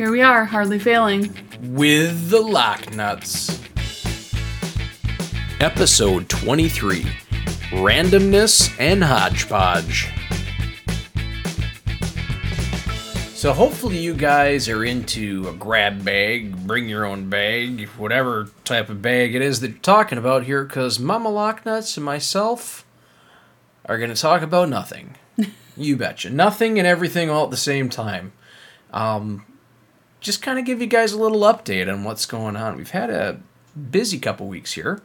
Here we are, hardly failing. with the LockNutz. Episode 23 Randomness and Hodgepodge. So, hopefully, you guys are into a grab bag, bring your own bag, whatever type of bag it is that you're talking about here, because Mama LockNutz and myself are going to talk about nothing. you betcha. Nothing and everything all at the same time um, just kind of give you guys a little update on what's going on. We've had a busy couple weeks here,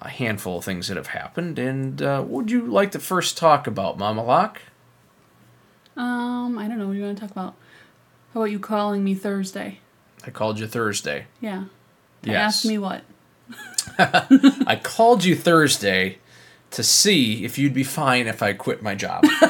a handful of things that have happened, and uh, what would you like to first talk about, Mama Lock? Um, I don't know what you want to talk about. How about you calling me Thursday? I called you Thursday. Yeah. Yes. ask me what? I called you Thursday to see if you'd be fine if I quit my job.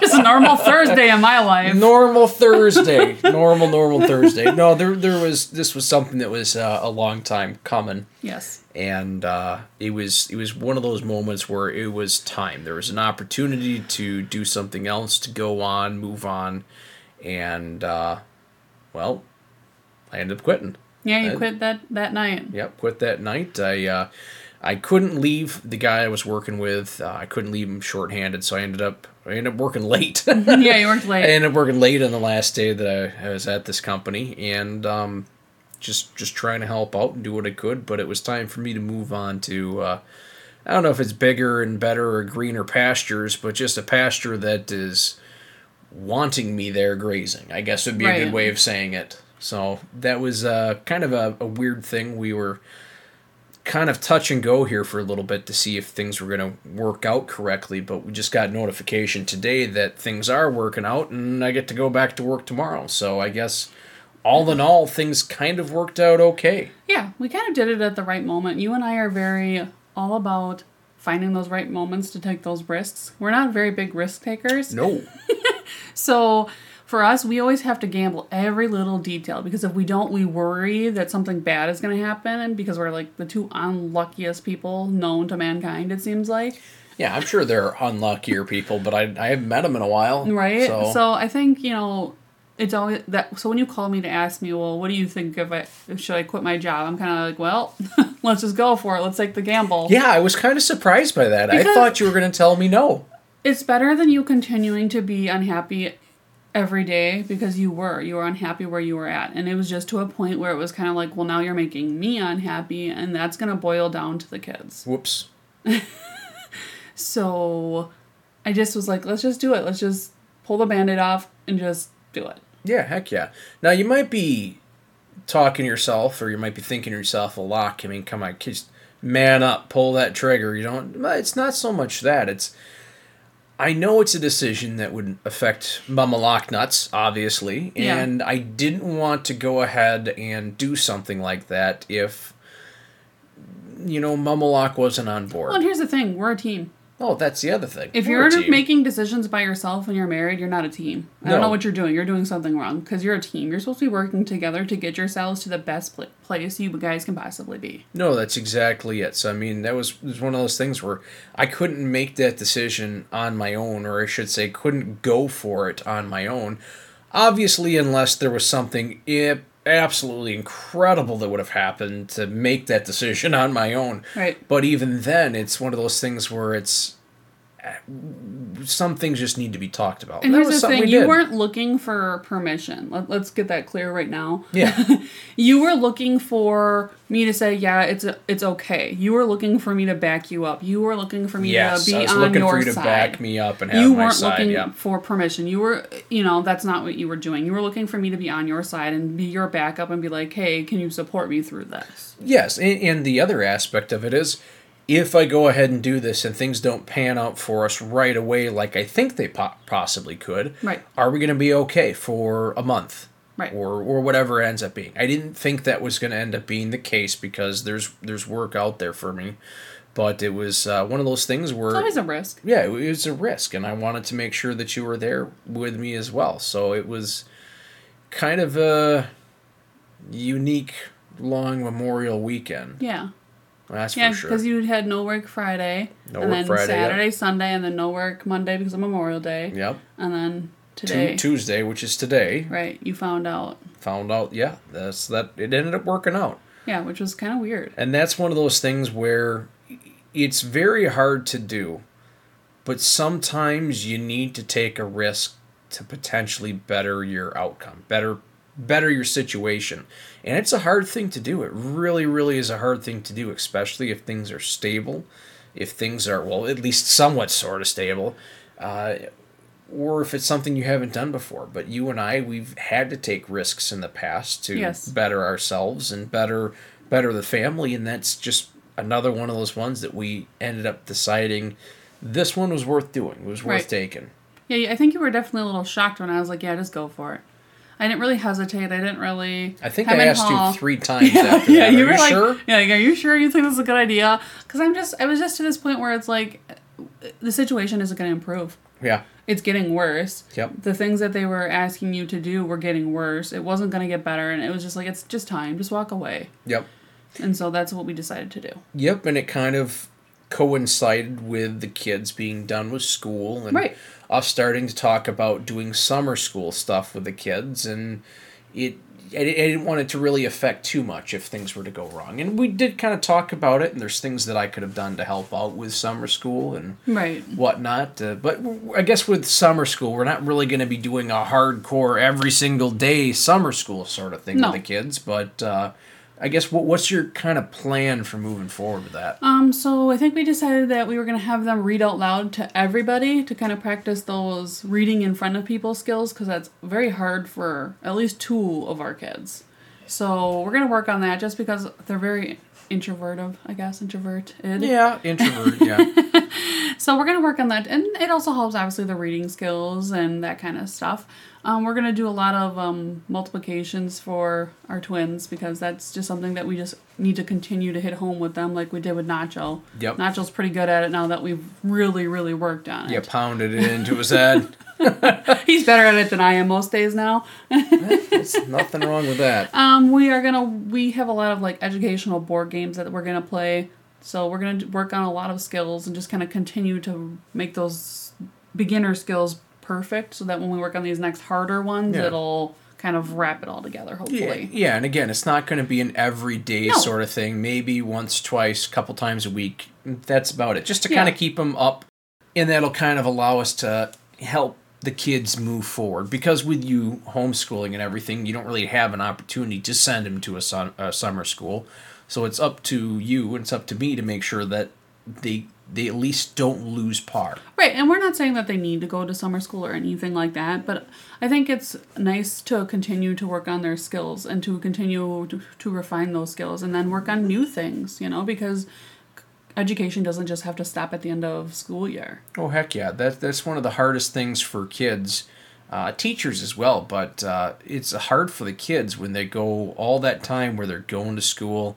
Just a normal Thursday in my life. normal Thursday, normal normal Thursday. No, there there was this was something that was uh, a long time coming. Yes. and uh, it was it was one of those moments where it was time. There was an opportunity to do something else, to go on, move on, and uh, well, I ended up quitting. Yeah, you Uh, quit that that night. Yep, quit that night. I uh, I couldn't leave the guy I was working with. Uh, I couldn't leave him shorthanded, so I ended up I ended up working late. yeah, you worked late. I ended up working late on the last day that I, I was at this company, and um, just just trying to help out and do what I could. But it was time for me to move on to uh, I don't know if it's bigger and better or greener pastures, but just a pasture that is wanting me there grazing. I guess would be a good way of saying it. So that was uh, kind of a, a weird thing. We were kind of touch and go here for a little bit to see if things were going to work out correctly, but we just got notification today that things are working out and I get to go back to work tomorrow. So I guess all in all, things kind of worked out okay. Yeah, we kind of did it at the right moment. You and I are very all about finding those right moments to take those risks. We're not very big risk takers. No. So for us, we always have to gamble every little detail because if we don't, we worry that something bad is going to happen. Because we're like the two unluckiest people known to mankind, it seems like. Yeah, I'm sure there are unluckier people, but I, I haven't met them in a while. Right? So, So, I think, you know, it's always that. So when you call me to ask me, well, what do you think of it? should I quit my job? I'm kind of like, well, let's just go for it. Let's take the gamble. yeah, I was kind of surprised by that. I thought you were going to tell me no. It's better than you continuing to be unhappy every day because you were. You were unhappy where you were at. And it was just to a point where it was kind of like, well, now you're making me unhappy, and that's going to boil down to the kids. Whoops. So I just was like, let's just do it. Let's just pull the band aid off and just do it. Yeah, heck yeah. Now you might be talking to yourself, or you might be thinking to yourself a lot. I mean, come on, just man up, pull that trigger. You don't. It's not so much that. It's. I know it's a decision that would affect Mama LockNutz, obviously, Yeah. and I didn't want to go ahead and do something like that if, you know, Mama Lock wasn't on board. Well, and here's the thing we're a team. Oh, that's the other thing. If We're you're making decisions by yourself when you're married, you're not a team. I don't know what you're doing. You're doing something wrong because you're a team. You're supposed to be working together to get yourselves to the best pl- place you guys can possibly be. No, that's exactly it. So I mean, that was, was one of those things where I couldn't make that decision on my own, or I should say, couldn't go for it on my own. Obviously, unless there was something i- absolutely incredible that would have happened to make that decision on my own. Right. But even then, it's one of those things where it's some things just need to be talked about. And That here's the thing: we you weren't looking for permission. Let, let's get that clear right now. Yeah. You were looking for me to say, "Yeah, it's it's okay." You were looking for me to back you up. You were looking for me Yes, to be I was on looking your for you to side. back me up and have you my weren't side. looking yeah. for permission. You were, you know, that's not what you were doing. You were looking for me to be on your side and be your backup and be like, "Hey, can you support me through this?" Yes, and, and the other aspect of it is if I go ahead and do this and things don't pan out for us right away like I think they po- possibly could, Right. are we going to be okay for a month? Right. Or, or whatever it ends up being. I didn't think that was going to end up being the case because there's there's work out there for me, but it was uh, one of those things where It's always a risk. yeah, it was a risk, and I wanted to make sure that you were there with me as well. So it was kind of a unique long Memorial weekend. Yeah. That's Yeah, for sure. because you had no work Friday, No and work then Friday, yeah. Saturday, Sunday, and then no work Monday because of Memorial Day, Yep. and then today. Tu- Tuesday, which is today, Right, you found out. found out. Yeah, that's that. It ended up working out. Yeah, which was kind of weird. And that's one of those things where it's very hard to do, but sometimes you need to take a risk to potentially better your outcome, better better your situation. And it's a hard thing to do. It really really is a hard thing to do, especially if things are stable, if things are well, at least somewhat sort of stable. Uh, or if it's something you haven't done before. But you and I, we've had to take risks in the past to Yes. better ourselves and better better the family, and that's just another one of those ones that we ended up deciding this one was worth doing. It was worth Right. taking. Yeah, I think you were definitely a little shocked when I was like, "Yeah, just go for it." I didn't really hesitate. I didn't really. I think I asked haw. you three times Yeah, after yeah, that. Are you were like, sure? yeah, like, are you sure you think this is a good idea? Because I'm just, I was just to this point where it's like, the situation isn't going to improve. Yeah. It's getting worse. Yep. The things that they were asking you to do were getting worse. It wasn't going to get better, and it was just like, it's just time. Just walk away. Yep. And so that's what we decided to do. Yep, and it kind of coincided with the kids being done with school and Right. us starting to talk about doing summer school stuff with the kids and it I didn't want it to really affect too much if things were to go wrong. And we did kind of talk about it, and there's things that I could have done to help out with summer school and Right. whatnot. Uh, but I guess with summer school, we're not really going to be doing a hardcore every single day summer school sort of thing No. with the kids. But uh, I guess what, what's your kind of plan for moving forward with that? Um, so I think we decided that we were to have them read out loud to everybody to kind of practice those reading in front of people skills because that's very hard for at least two of our kids. So we're to work on that just because they're very introverted, I guess, introverted. Yeah, introvert. Yeah, So we're gonna work on that, and it also helps obviously the reading skills and that kind of stuff. Um, we're gonna do a lot of um, multiplications for our twins because that's just something that we just need to continue to hit home with them, like we did with Nacho. Yep. Nacho's pretty good at it now that we've really, really worked on it. you pounded it into his head. He's better at it than I am most days now. There's nothing wrong with that. Um, we are gonna we have a lot of like educational board games that we're gonna play. So we're gonna work on a lot of skills and just kind of continue to make those beginner skills perfect, so that when we work on these next harder ones, Yeah. it'll kind of wrap it all together. Hopefully. yeah, and again, it's not going to be an everyday No. sort of thing. Maybe once, twice, a couple times a week. That's about it. Just to Yeah. kind of keep them up, and that'll kind of allow us to help the kids move forward. Because with you homeschooling and everything, you don't really have an opportunity to send them to a, a summer school. So it's up to you and it's up to me to make sure that they they at least don't lose par. Right, and we're not saying that they need to go to summer school or anything like that, but I think it's nice to continue to work on their skills and to continue to, to refine those skills and then work on new things, you know, because education doesn't just have to stop at the end of school year. Oh heck yeah! That that's one of the hardest things for kids, uh, teachers as well. But uh, it's hard for the kids when they go all that time where they're going to school.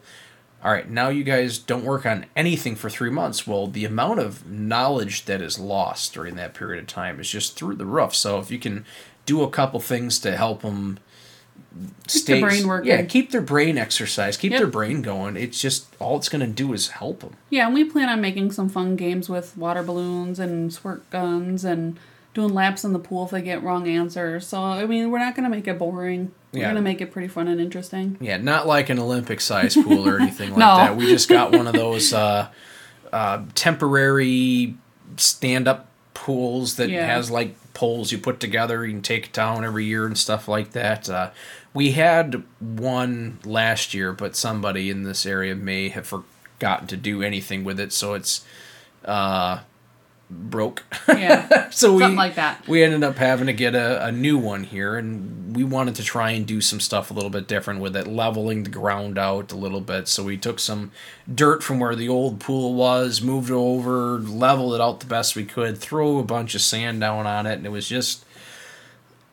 All right, now you guys don't work on anything for three months. Well, the amount of knowledge that is lost during that period of time is just through the roof. So if you can do a couple things to help them Keep their brain working. yeah, keep their brain exercise, keep Yep. their brain going. It's just all it's going to do is help them. Yeah, and we plan on making some fun games with water balloons and squirt guns and doing laps in the pool if they get wrong answers. So, I mean, we're not going to make it boring. We're Yeah. going to make it pretty fun and interesting. Yeah, not like an Olympic size pool or anything like No. that. We just got one of those uh, uh, temporary stand up pools that Yeah. has like poles you put together. You can take it down every year and stuff like that. Uh, we had one last year, but somebody in this area may have forgotten to do anything with it, so it's uh, broke. Yeah. so we Something like that. we ended up having to get a, a new one here and we wanted to try and do some stuff a little bit different with it leveling the ground out a little bit so we took some dirt from where the old pool was moved it over leveled it out the best we could throw a bunch of sand down on it and it was just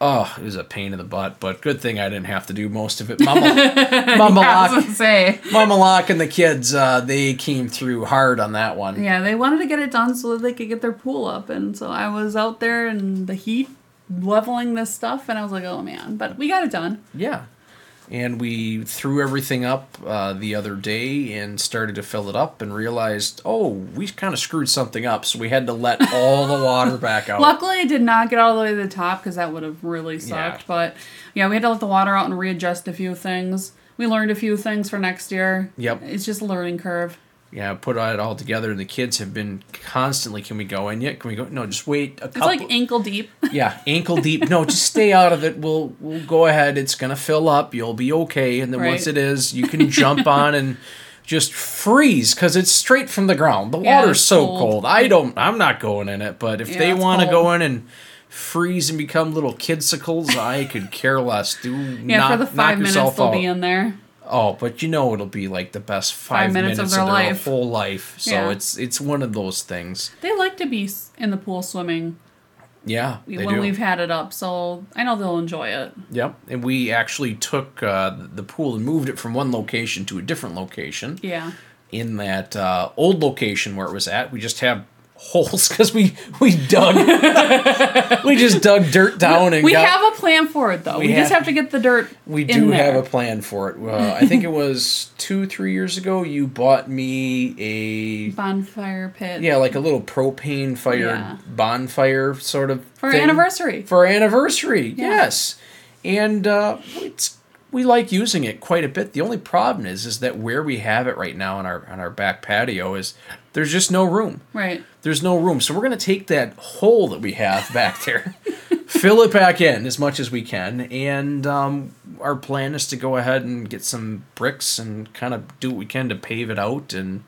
oh it was a pain in the butt but good thing i didn't have to do most of it mama, mama, I was Lock, say. mama Lock and the kids uh, they came through hard on that one Yeah, they wanted to get it done so that they could get their pool up, and so I was out there in the heat leveling this stuff, and I was like, oh man, but we got it done. Yeah. And we threw everything up uh, the other day and started to fill it up and realized, oh, we kind of screwed something up. So we had to let all the water back out. Luckily, it did not get all the way to the top because that would have really sucked. Yeah. But yeah, we had to let the water out and readjust a few things. We learned a few things for next year. Yep. It's just a learning curve. Yeah, put it all together, and the kids have been constantly, can we go in yet? Can we go? No, just wait a It's couple. It's like ankle deep. yeah, ankle deep. No, just stay out of it. We'll we'll go ahead. It's gonna fill up. You'll be okay. And then once it is, you can jump on and just freeze because it's straight from the ground. The Yeah, water's so cold. cold. I don't. I'm not going in it. But if Yeah, they want to go in and freeze and become little kidsicles, I could care less. Do Yeah, not for the five minutes they'll out. be in there. Oh, but you know it'll be like the best five, Five minutes minutes, of of their their, life. whole life. So Yeah. it's it's one of those things. They like to be in the pool swimming Yeah, they when do. we've had it up, so I know they'll enjoy it. Yep, and we actually took uh, the pool and moved it from one location to a different location. Yeah. In that uh, old location where it was at, we just have holes because we we dug, we just dug dirt down and We got. have a plan for it though. We, We just have- have to get the dirt. we do have a plan for it. Uh, I think it was two, three years ago. You bought me a bonfire pit. yeah, like a little propane fired Yeah. bonfire sort of For thing. anniversary. for anniversary. Yeah. Yes, and uh, it's we like using it quite a bit. The only problem is is that where we have it right now on our on our back patio is there's just no room. Right. There's no room, so we're gonna take that hole that we have back there, fill it back in as much as we can, and um, our plan is to go ahead and get some bricks and kind of do what we can to pave it out and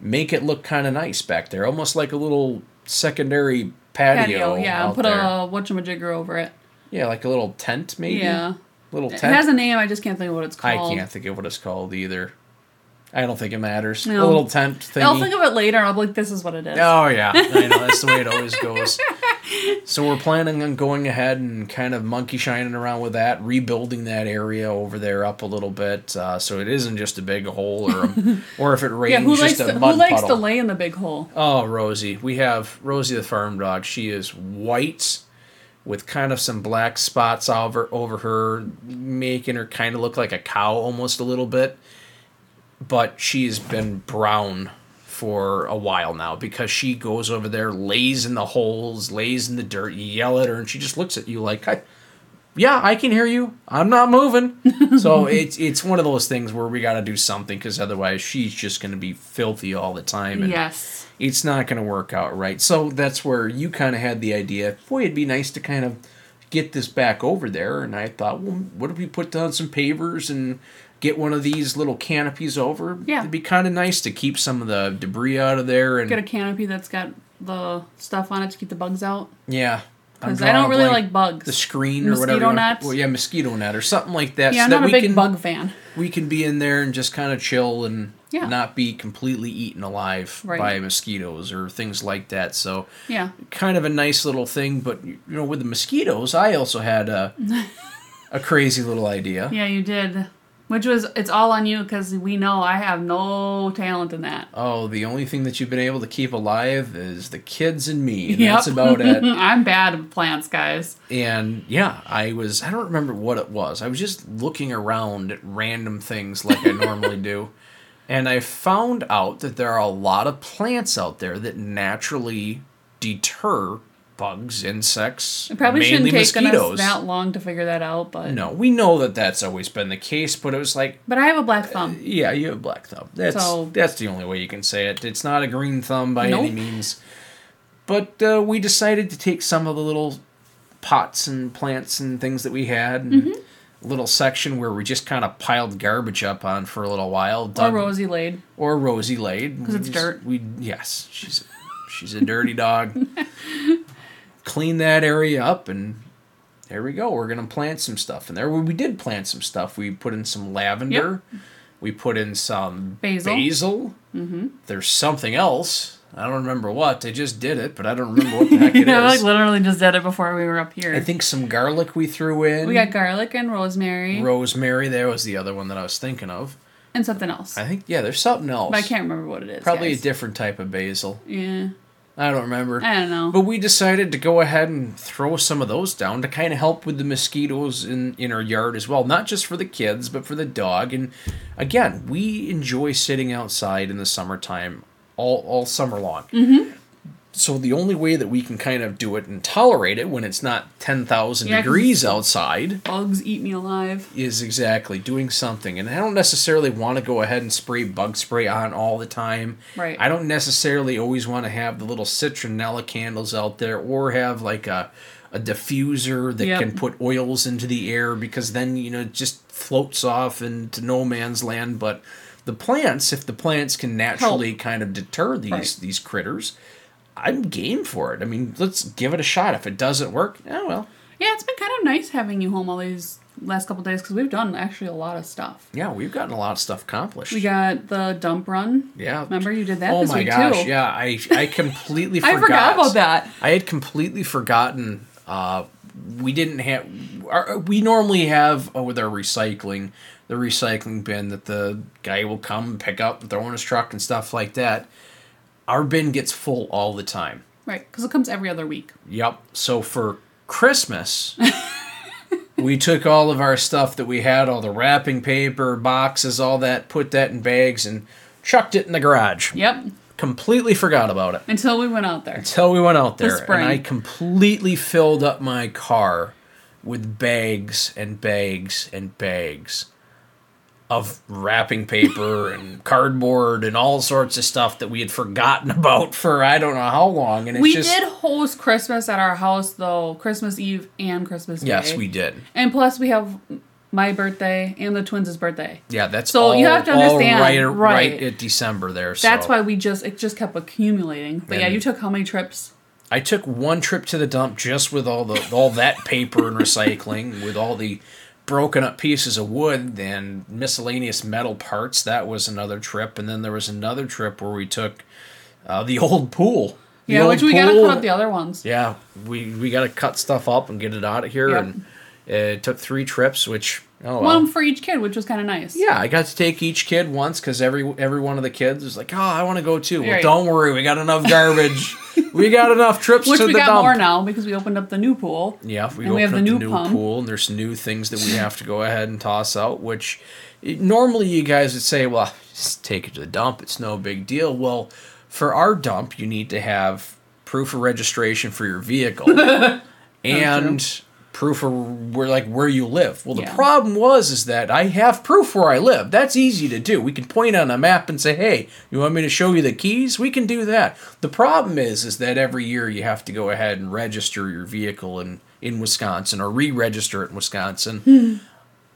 make it look kind of nice back there, almost like a little secondary patio. Patio, yeah, put there. a whatchamajigger over it. Yeah, like a little tent, maybe. Yeah. Little It tent. has a name, I just can't think of what it's called. I can't think of what it's called either. I don't think it matters. A little tent thing. I'll think of it later I'll be like, this is what it is. Oh yeah, I know that's the way it always goes. So we're planning on going ahead and kind of monkey shining around with that, rebuilding that area over there up a little bit, uh, so it isn't just a big hole, or a, or if it rains, yeah, who likes, just a to, mud who likes puddle. to lay in the big hole? Oh, Rosie. We have Rosie the farm dog. She is white with kind of some black spots over over her, making her kind of look like a cow almost a little bit. But she's been brown for a while now because she goes over there, lays in the holes, lays in the dirt, you yell at her, and she just looks at you like, I, yeah, I can hear you. I'm not moving. so it's it's one of those things where we got to do something because otherwise she's just going to be filthy all the time. And Yes. It's not going to work out right. So that's where you kind of had the idea. Boy, it'd be nice to kind of get this back over there. And I thought, well, what if we put down some pavers and get one of these little canopies over? Yeah. it'd be kind of nice to keep some of the debris out of there. And Get a canopy that's got the stuff on it to keep the bugs out. yeah, Because I don't really blank. like bugs. the screen or Mosquito whatever. wanna- net? Well, yeah, mosquito net or something like that. yeah, so I'm that not a we big can, bug fan. we can be in there and just kind of chill and Yeah. not be completely eaten alive Right. by mosquitoes or things like that. So Yeah. kind of a nice little thing, but you know, with the mosquitoes, I also had a a crazy little idea. Yeah, you did. Which was, it's all on you because we know I have no talent in that. Oh, the only thing that you've been able to keep alive is the kids and me, and Yep. that's about it. I'm bad at plants, guys. And yeah, I was I don't remember what it was. I was just looking around at random things like I normally do. And I found out that there are a lot of plants out there that naturally deter bugs, insects, It probably mainly shouldn't take mosquitoes. us that long to figure that out, but No, we know that that's always been the case, but it was like, but I have a black thumb. yeah, you have black thumb. That's So- that's the only way you can say it. It's not a green thumb by any Nope. means. But uh, we decided to take some of the little pots and plants and things that we had, and Mm-hmm. a little section where we just kind of piled garbage up on for a little while. Or Rosie laid. or Rosie laid 'Cause it's dirt. We yes, she's she's a dirty dog. Clean that area up, and there we go. We're gonna plant some stuff in there. Well, we did plant some stuff. We put in some lavender. Yep. We put in some Basil. Basil. Mm-hmm. There's something else. I don't remember what. I just did it, but I don't remember what the heck it I like is. literally just did it before we were up here. I think some garlic we threw in. we got garlic and rosemary rosemary. There was the other one that I was thinking of. and something else. I think yeah, there's something else. but I can't remember what it is. Probably guys. a different type of basil. Yeah. I don't remember. I don't know. But we decided to go ahead and throw some of those down to kind of help with the mosquitoes in, in our yard as well. Not just for the kids, but for the dog. And again, we enjoy sitting outside in the summertime all, all summer long. Mm-hmm. So the only way that we can kind of do it and tolerate it when it's not 10,000 Yeah, degrees outside Bugs eat me alive. is exactly doing something. And I don't necessarily want to go ahead and spray bug spray on all the time. Right. I don't necessarily always want to have the little citronella candles out there or have like a a diffuser that Yep. can put oils into the air because then you know it just floats off into no man's land but the plants if the plants can naturally kind of deter these Right. these critters I'm game for it. I mean, let's give it a shot. If it doesn't work, oh well. Yeah, it's been kind of nice having you home all these last couple days because we've done actually a lot of stuff. Yeah, we've gotten a lot of stuff accomplished. We got the dump run. Yeah. Remember you did that Oh my gosh, too. yeah. I I completely I forgot. forgot about that. I had completely forgotten. Uh, we didn't have. Our, we normally have uh, with our recycling, the recycling bin that the guy will come pick up, throw in his truck and stuff like that. Our bin gets full all the time. Right, because it comes every other week. Yep. So for Christmas, we took all of our stuff that we had, all the wrapping paper, boxes, all that, put that in bags, and chucked it in the garage. Yep, Completely forgot about it until we went out there. until we went out there, spring. and I completely filled up my car with bags and bags and bags of wrapping paper and cardboard and all sorts of stuff that we had forgotten about for I don't know how long. And it's We just did host Christmas at our house though, Christmas Eve and Christmas Day. yes, we did. And plus, we have my birthday and the twins' birthday. Yeah, that's So all, you have to understand, right, right. right at December there. That's why we just it just kept accumulating. But yeah, you took how many trips? I took one trip to the dump just with all the all that paper and recycling, with all the broken up pieces of wood and miscellaneous metal parts. That was another trip, and then there was another trip where we took uh, the old pool. The Yeah, old which we gotta cut up the other ones. Yeah, we we got to cut stuff up and get it out of here, Yep. and it took three trips, which oh well. One for each kid, which was kind of nice. Yeah, I got to take each kid once because every every one of the kids was like, "Oh, I want to go too." Well, don't worry, we got enough garbage. we got enough trips Which to we the got dump. more now because we opened up the new pool. Yeah, we And we have the up new the new pump. pool, and there's new things that we have to go ahead and toss out. Which eh, normally you guys would say, "Well, just take it to the dump. It's no big deal." Well, for our dump, you need to have proof of registration for your vehicle and proof of where like where you live. Well, the Yeah. problem was is that I have proof where I live. That's easy to do. We can point on a map and say, "Hey, you want me to show you the keys?" We can do that. The problem is is that every year you have to go ahead and register your vehicle in in Wisconsin or re-register it in Wisconsin.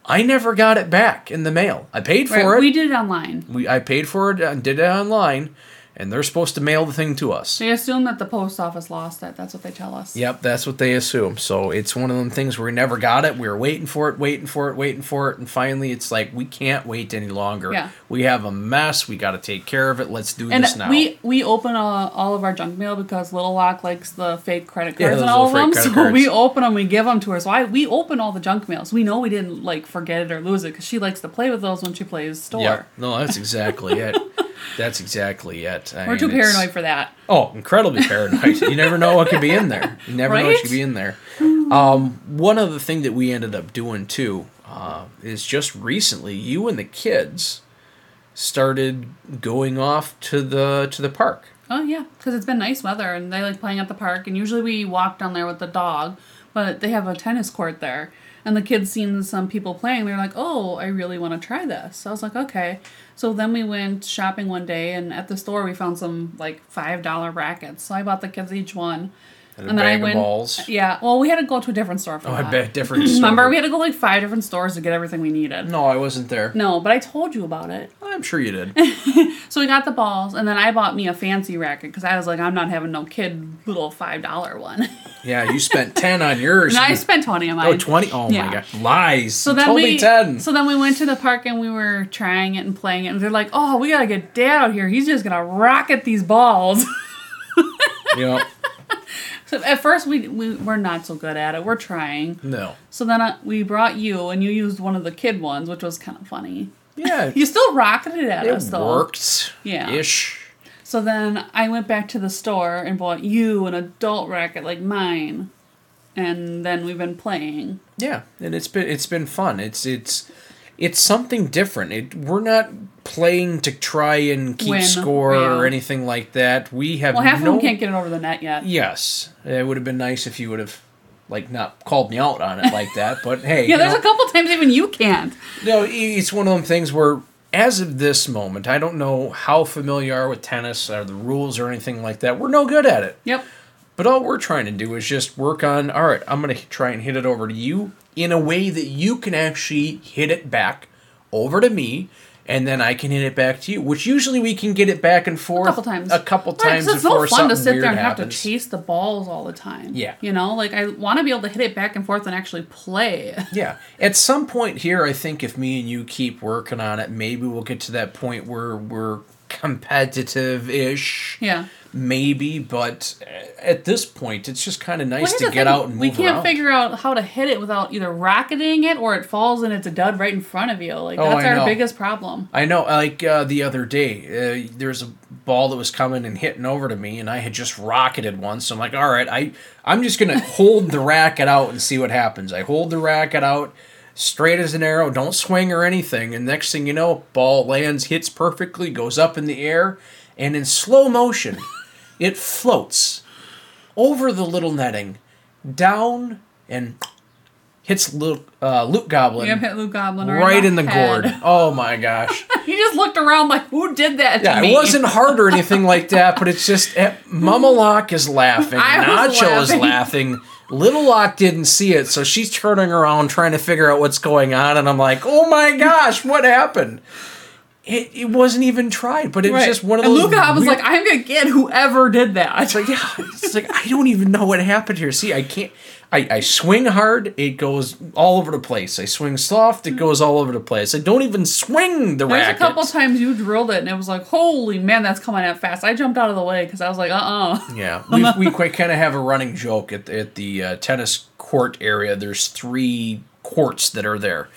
I never got it back in the mail. I paid for Hmm. Right, it. we did it online. We I paid for it and did it online, and they're supposed to mail the thing to us. They assume that the post office lost it. That's what they tell us. Yep, that's what they assume. So it's one of them things where we never got it. We were waiting for it, waiting for it, waiting for it, and finally it's like we can't wait any longer. Yeah. We have a mess. We got to take care of it. Let's do And this now. we we open uh, all of our junk mail because Little Lock likes the fake credit Yeah, cards and all of them. So credit we open them, we give them to her. So I we open all the junk mails. So we know we didn't like forget it or lose it because she likes to play with those when she plays store. yeah, no, that's exactly it. That's exactly it. I We're too mean, it's- paranoid for that. Oh, incredibly paranoid. you never know what could be in there. You never know what could be in there. Um, one other thing that we ended up doing too uh, is just recently, you and the kids started going off to the to the park. Oh yeah, because it's been nice weather and they like playing at the park. And usually we walk down there with the dog, but they have a tennis court there. And the kids seen some people playing. They're like, "Oh, I really want to try this." So I was like, "Okay." So then we went shopping one day, and at the store we found some like five dollar rackets. So I bought the kids each one. And And then I went. balls. Yeah, well, we had to go to a different store for Oh, I that. bet different. Store. Remember, we had to go like five different stores to get everything we needed. No, I wasn't there. No, but I told you about it. I'm sure you did. So we got the balls, and then I bought me a fancy racket because I was like, I'm not having no kid little five dollar one. Yeah, you spent ten on yours. and I spent twenty on oh, mine. oh, 20? Oh Yeah. my god, lies. So you then told we me ten. so then we went to the park and we were trying it and playing it, and they're like, "Oh, we gotta get Dad out here. He's just gonna rocket these balls." you know, so at first we, we we're not so good at it. We're trying. no. So then uh, we brought you, and you used one of the kid ones, which was kind of funny. Yeah, You still rocketed it at us it though. worked. Yeah. Ish. So then I went back to the store and bought you an adult racket like mine. And then we've been playing. Yeah, and it's been it's been fun. It's it's it's something different. It we're not playing to try and keep Win, score or anything like that. We have Well, half no of them can't get it over the net yet. Yes, it would have been nice if you would have like not called me out on it like that. But hey, Yeah, there's know, a couple times even you can't. no, it's one of them things where, as of this moment, I don't know how familiar you are with tennis or the rules or anything like that. We're no good at it. Yep. But all we're trying to do is just work on. All right, I'm gonna try and hit it over to you in a way that you can actually hit it back over to me, and then I can hit it back to you. Which usually we can get it back and forth A couple times. A couple Right, times it's before no fun to sit there and have to chase the balls all the time. Yeah. You know, like I want to be able to hit it back and forth and actually play. Yeah. At some point here, I think if me and you keep working on it, maybe we'll get to that point where we're competitive ish. yeah. Maybe, but at this point, it's just kind of nice Well, to get thing, out and move We can't around. figure out how to hit it without either rocketing it or it falls and it's a dud right in front of you. Like Oh, that's I our know. biggest problem. I know, like uh, the other day, uh, there was a ball that was coming and hitting over to me, and I had just rocketed one. So I'm like, all right, I I'm just gonna hold the racket out and see what happens. I hold the racket out straight as an arrow, don't swing or anything, and next thing you know, ball lands, hits perfectly, goes up in the air, and in slow motion, it floats over the little netting, down and hits Luke uh, Luke Goblin You hit Luke Goblin right in the head. gourd. Oh my gosh. he just looked around like, who did that to Yeah, me? it wasn't hard or anything like that, but it's just eh, Mama Lock is laughing, Nacho is laughing. laughing. Little Lock didn't see it, so she's turning around trying to figure out what's going on, and I'm like, "Oh my gosh, what happened?" It, it wasn't even tried, but it was Right. just one of and those. Luke Goblin's weird- like, I'm gonna get whoever did that. it's like, yeah, it's like I don't even know what happened here. See, I can't. I, I swing hard, it goes all over the place. I swing soft, it goes all over the place. I don't even swing the There's racket. a couple times you drilled it and it was like, holy man, that's coming out fast. I jumped out of the way because I was like, uh uh Yeah, we we quite kind of have a running joke at at the uh, tennis court area. There's three courts that are there.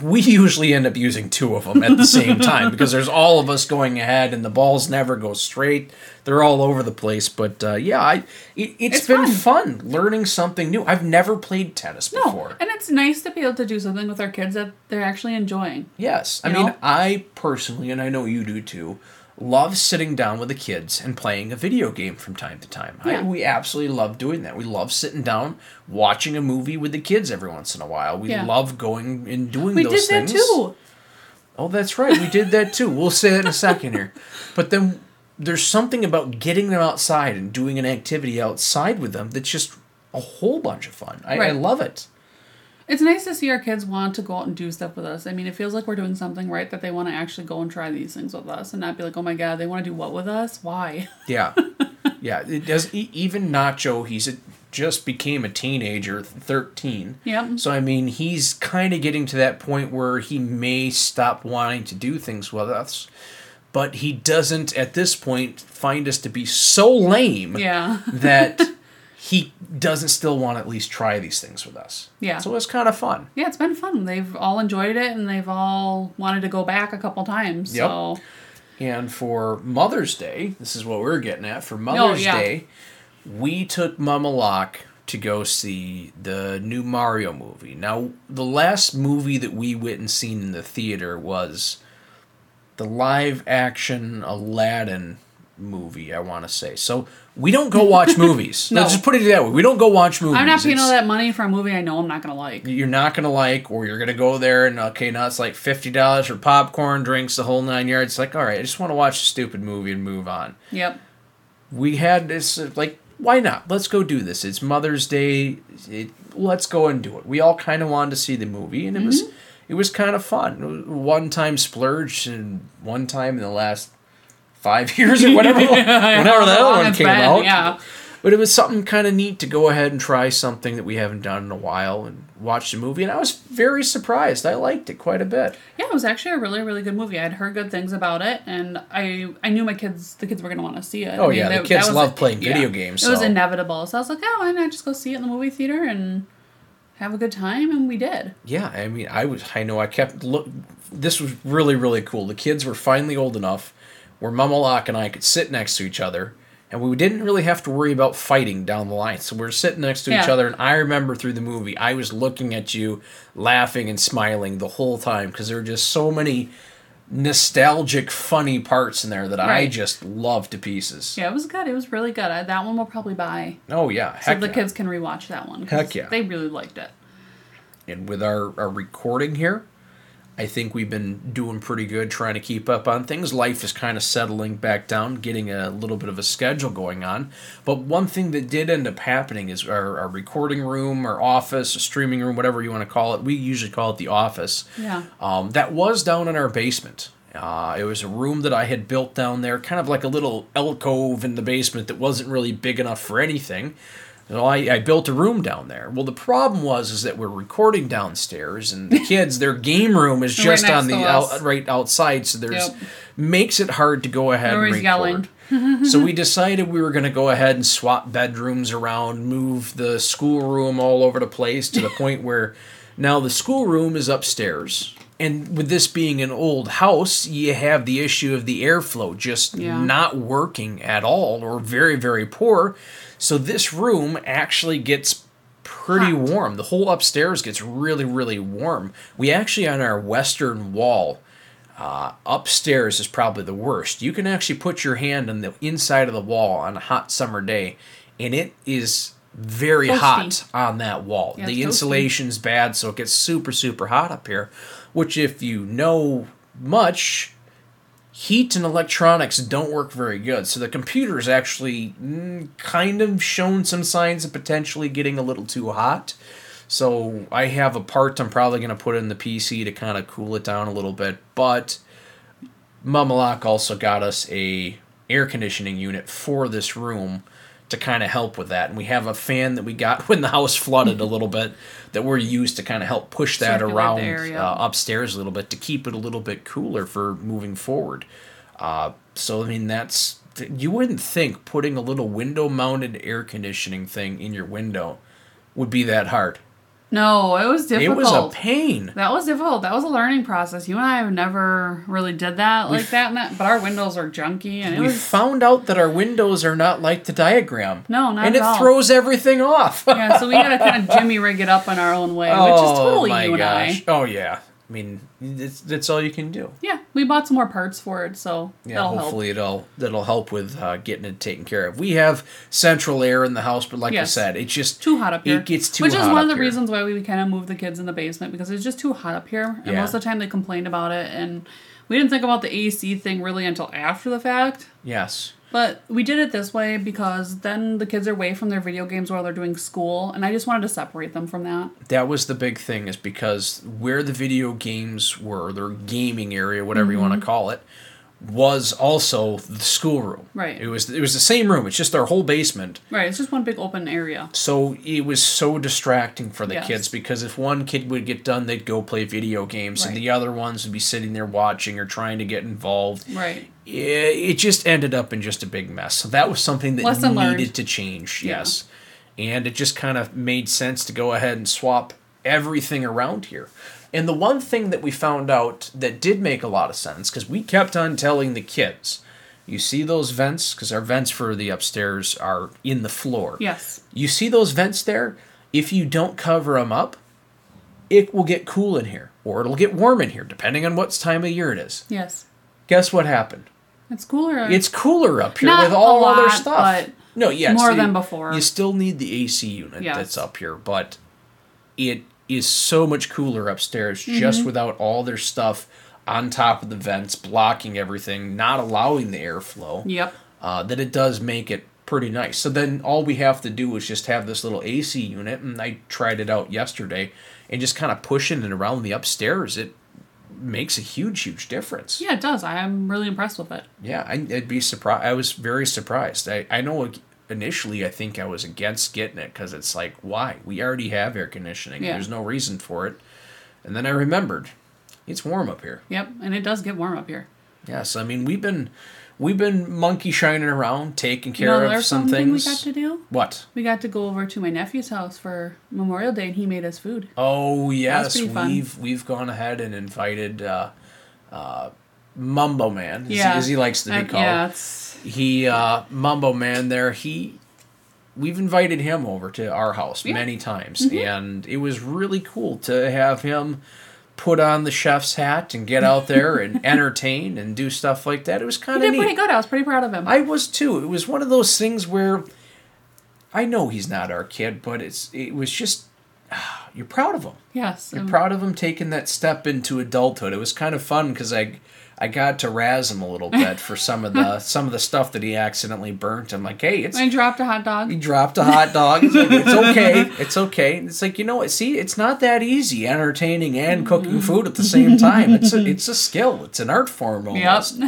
We usually end up using two of them at the same time because there's all of us going ahead, and the balls never go straight. They're all over the place. But uh, yeah, I it, it's It's been fun. learning something new. I've never played tennis No. before. And it's nice to be able to do something with our kids that they're actually enjoying. Yes, I You mean? I personally, and I know you do too, love sitting down with the kids and playing a video game from time to time. I, we absolutely love doing that. We love sitting down, watching a movie with the kids every once in a while. We Yeah. love going and doing We those did that things. too. Oh, that's right. We did that too. We'll say that in a second here. But then there's something about getting them outside and doing an activity outside with them that's just a whole bunch of fun. I, I love it. It's nice to see our kids want to go out and do stuff with us. I mean, it feels like we're doing something right that they want to actually go and try these things with us and not be like, oh my god, they want to do what with us? Why? Yeah, yeah. It does. Even Nacho, he's a, just became a teenager, thirteen. Yep. So I mean, he's kind of getting to that point where he may stop wanting to do things with us, but he doesn't at this point find us to be so lame Yeah. that he doesn't still want to at least try these things with us. Yeah. So it's kind of fun. Yeah, it's been fun. They've all enjoyed it and they've all wanted to go back a couple times. Yep. So And for Mother's Day, this is what we're getting at. For Mother's Oh, yeah. Day, we took Mama Lock to go see the new Mario movie. Now, the last movie that we went and seen in the theater was the live action Aladdin movie, I want to say. So we don't go watch movies. No. Let's just put it that way. We don't go watch movies. I'm not paying all that money for a movie I know I'm not gonna like. you're not gonna like, or you're gonna go there and okay, now it's like fifty dollars for popcorn, drinks, the whole nine yards. It's like, all right, I just want to watch a stupid movie and move on. Yep. We had this like, why not? Let's go do this. It's Mother's Day. It, let's go and do it. We all kind of wanted to see the movie, and it was Mm-hmm. it was kind of fun. One time splurge, and one time in the last five years or whatever, whenever the other one came been, out. yeah. But it was something kind of neat to go ahead and try something that we haven't done in a while and watch the movie. And I was very surprised. I liked it quite a bit. Yeah, it was actually a really, really good movie. I'd heard good things about it, and I I knew my kids, the kids were gonna want to see it. Oh, I mean, yeah, the that- kids that love playing video games, It was inevitable, so I was like, oh, why not just go see it in the movie theater and have a good time, and we did. Yeah, I mean, I was. I know. I kept look. This was really really cool. The kids were finally old enough where Mama Lock and I could sit next to each other and we didn't really have to worry about fighting down the line. So we are sitting next to each other, and I remember through the movie, I was looking at you, laughing and smiling the whole time because there were just so many nostalgic, funny parts in there that I just love to pieces. Yeah, it was good. It was really good. I, that one we'll probably buy Oh yeah, so the yeah. kids can rewatch that one. Heck yeah. They really liked it. And with our, our recording here, I think we've been doing pretty good trying to keep up on things. Life is kind of settling back down, getting a little bit of a schedule going on. But one thing that did end up happening is our, our recording room, our office, a streaming room, whatever you want to call it. We usually call it the office. Yeah. Um, that was down in our basement. Uh, it was a room that I had built down there, kind of like a little alcove in the basement that wasn't really big enough for anything. So I, I built a room down there. Well, the problem was is that we're recording downstairs, and the kids, their game room is just next on the out, right outside. So there's Yep. makes it hard to go ahead Always and yelling. record. so we decided we were going to go ahead and swap bedrooms around, move the schoolroom all over the place to the point where now the schoolroom is upstairs. And with this being an old house, you have the issue of the airflow just Yeah. not working at all or very, very poor. So this room actually gets pretty Hot. warm. The whole upstairs gets really, really warm. We actually, on our western wall, uh, upstairs is probably the worst. You can actually put your hand on the inside of the wall on a hot summer day, and it is very Toasty. hot on that wall. Yeah, the toasty. insulation's bad, so it gets super, super hot up here. Which, if you know much, heat and electronics don't work very good. So the computer is actually mm, kind of shown some signs of potentially getting a little too hot. So I have a part I'm probably going to put in the PC to kind of cool it down a little bit. But MamaLock also got us a air conditioning unit for this room to kind of help with that. And we have a fan that we got when the house flooded a little bit that we're used to kind of help push that Circulate around uh, upstairs a little bit to keep it a little bit cooler for moving forward. Uh, so I mean that's you wouldn't think putting a little window mounted air conditioning thing in your window would be that hard. No, it was difficult. It was a pain. That was difficult. That was a learning process. You and I have never really did that like that, and that, but our windows are junky, and it we was found out that our windows are not like the diagram. No, not and it all. throws everything off. yeah. So we had to kind of jimmy rig it up in our own way, which is totally oh you and I. Oh yeah. I mean, it's, that's all you can do. Yeah, we bought some more parts for it, so Yeah, that'll hopefully it'll that'll help with uh, getting it taken care of. We have central air in the house, but like Yes. I said, it's just too hot up here. It gets too hot. Which is one of the here. reasons why we kind of moved the kids in the basement because it's just too hot up here. And Yeah. most of the time they complained about it, and we didn't think about the AC thing really until after the fact. Yes. But we did it this way because then the kids are away from their video games while they're doing school, and I just wanted to separate them from that. That was the big thing, is because where the video games were, their gaming area, whatever you Mm-hmm. want to call it, was also the schoolroom. Right. It was it was the same room. It's just our whole basement. Right, it's just one big open area. So it was so distracting for the Yes. kids because if one kid would get done, they'd go play video games, and the other ones would be sitting there watching or trying to get involved. Right. It, it just ended up in just a big mess. So that was something that Lesson needed learned. to change. Yeah. Yes. And it just kind of made sense to go ahead and swap everything around here. And the one thing that we found out that did make a lot of sense, because we kept on telling the kids, you see those vents? Because our vents for the upstairs are in the floor. Yes. You see those vents there? If you don't cover them up, it will get cool in here, or it'll get warm in here, depending on what time of year it is. Yes. Guess what happened? It's cooler. It's cooler up here Not with all a other stuff. but no, yes, more you- than before. You still need the AC unit Yes. that's up here, but it is so much cooler upstairs Mm-hmm. just without all their stuff on top of the vents, blocking everything, not allowing the airflow. Yep. Uh, that it does make it pretty nice. So then all we have to do is just have this little AC unit, and I tried it out yesterday, and just kind of pushing it around the upstairs. It makes a huge, huge difference. Yeah, it does. I'm really impressed with it. Yeah, I, I'd be surprised. I was very surprised. I, I know initially I think I was against getting it because it's like, why? We already have air conditioning. Yeah. There's no reason for it. And then I remembered, it's warm up here. Yep, and it does get warm up here. Yes, I mean we've been we've been monkey shining around, taking care of there's some something things. we got to do. what? We got to go over to my nephew's house for Memorial Day, and he made us food. Oh yes, we've we've gone ahead and invited uh, uh, Mumbo Man, as, Yeah. as he likes to be Uh, called. yeah, it's He uh, Mumbo Man there. He we've invited him over to our house Yeah. many times, and it was really cool to have him put on the chef's hat and get out there and entertain and do stuff like that. It was kind of did neat. pretty good. I was pretty proud of him. I was too. It was one of those things where I know he's not our kid, but it's it was just you're proud of him. yes. You're um, proud of him taking that step into adulthood. It was kind of fun because I I got to razz him a little bit for some of the some of the stuff that he accidentally burnt. I'm like, hey, it's I dropped a hot dog. he dropped a hot dog. It's, like, it's okay. It's okay. It's like you know what? See, it's not that easy entertaining and cooking mm-hmm. food at the same time. It's a it's a skill. It's an art form Yep. almost.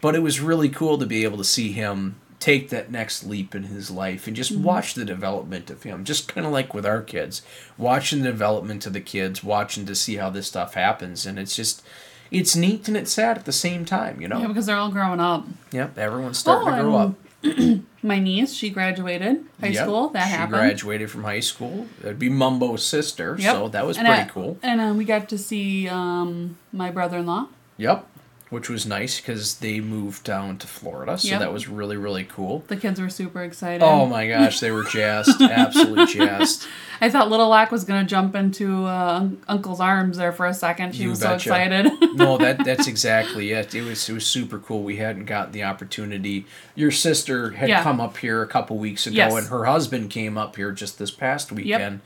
But it was really cool to be able to see him take that next leap in his life and just mm-hmm. watch the development of him. Just kind of like with our kids, watching the development of the kids, watching to see how this stuff happens, and it's just. It's neat and it's sad at the same time, you know. Yeah, because they're all growing up. Yep, everyone's starting Oh, to grow up. My niece, she graduated high Yep, school. That she happened. She graduated from high school. It'd be Mumbo's sister, Yep. so that was And pretty I- cool. And uh, we got to see um, my brother-in-law. Yep, which was nice because they moved down to Florida, so Yep. that was really really cool. The kids were super excited. Oh my gosh, they were jazzed, absolutely jazzed. I thought little Lock was gonna jump into uh, Uncle's arms there for a second. She You was betcha. so excited. No, that that's exactly it. It was it was super cool. We hadn't gotten the opportunity. Your sister had Yeah. come up here a couple weeks ago, Yes. and her husband came up here just this past weekend.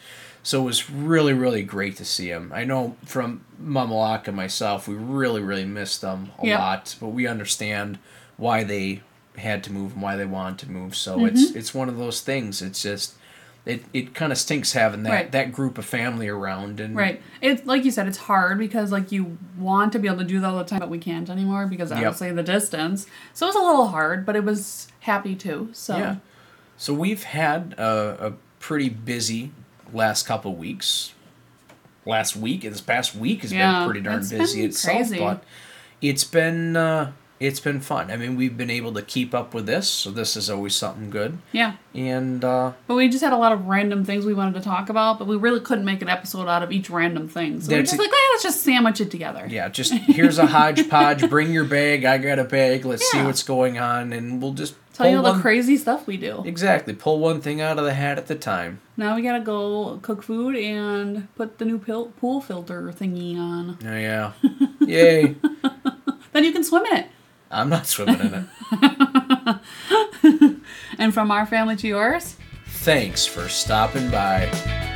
So it was really really great to see him. I know from Mama Lock and myself, we really really missed them a Yep. lot, but we understand why they had to move and why they wanted to move. So it's Mm-hmm. it's one of those things. It's just. It, it kind of stinks having that, Right. that group of family around and right. It's like you said, it's hard because like you want to be able to do that all the time, but we can't anymore because Yep. obviously the distance. So it was a little hard, but it was happy too. So Yeah. So we've had a, a pretty busy last couple weeks. Last week, this past week has Yeah, been pretty darn it's busy been itself, crazy. but it's been uh, it's been fun. I mean, we've been able to keep up with this, so this is always something good. yeah. And uh, But we just had a lot of random things we wanted to talk about, but we really couldn't make an episode out of each random thing. So we're just like, hey, let's just sandwich it together. yeah, just here's a hodgepodge. Bring your bag. I got a bag. Let's see what's going on, and we'll just Tell you all the crazy stuff we do. Exactly, pull one thing out of the hat at the time. Now we gotta go cook food and put the new pil- pool filter thingy on. Oh yeah, yay! Then you can swim in it. I'm not swimming in it. And from our family to yours, Thanks for stopping by.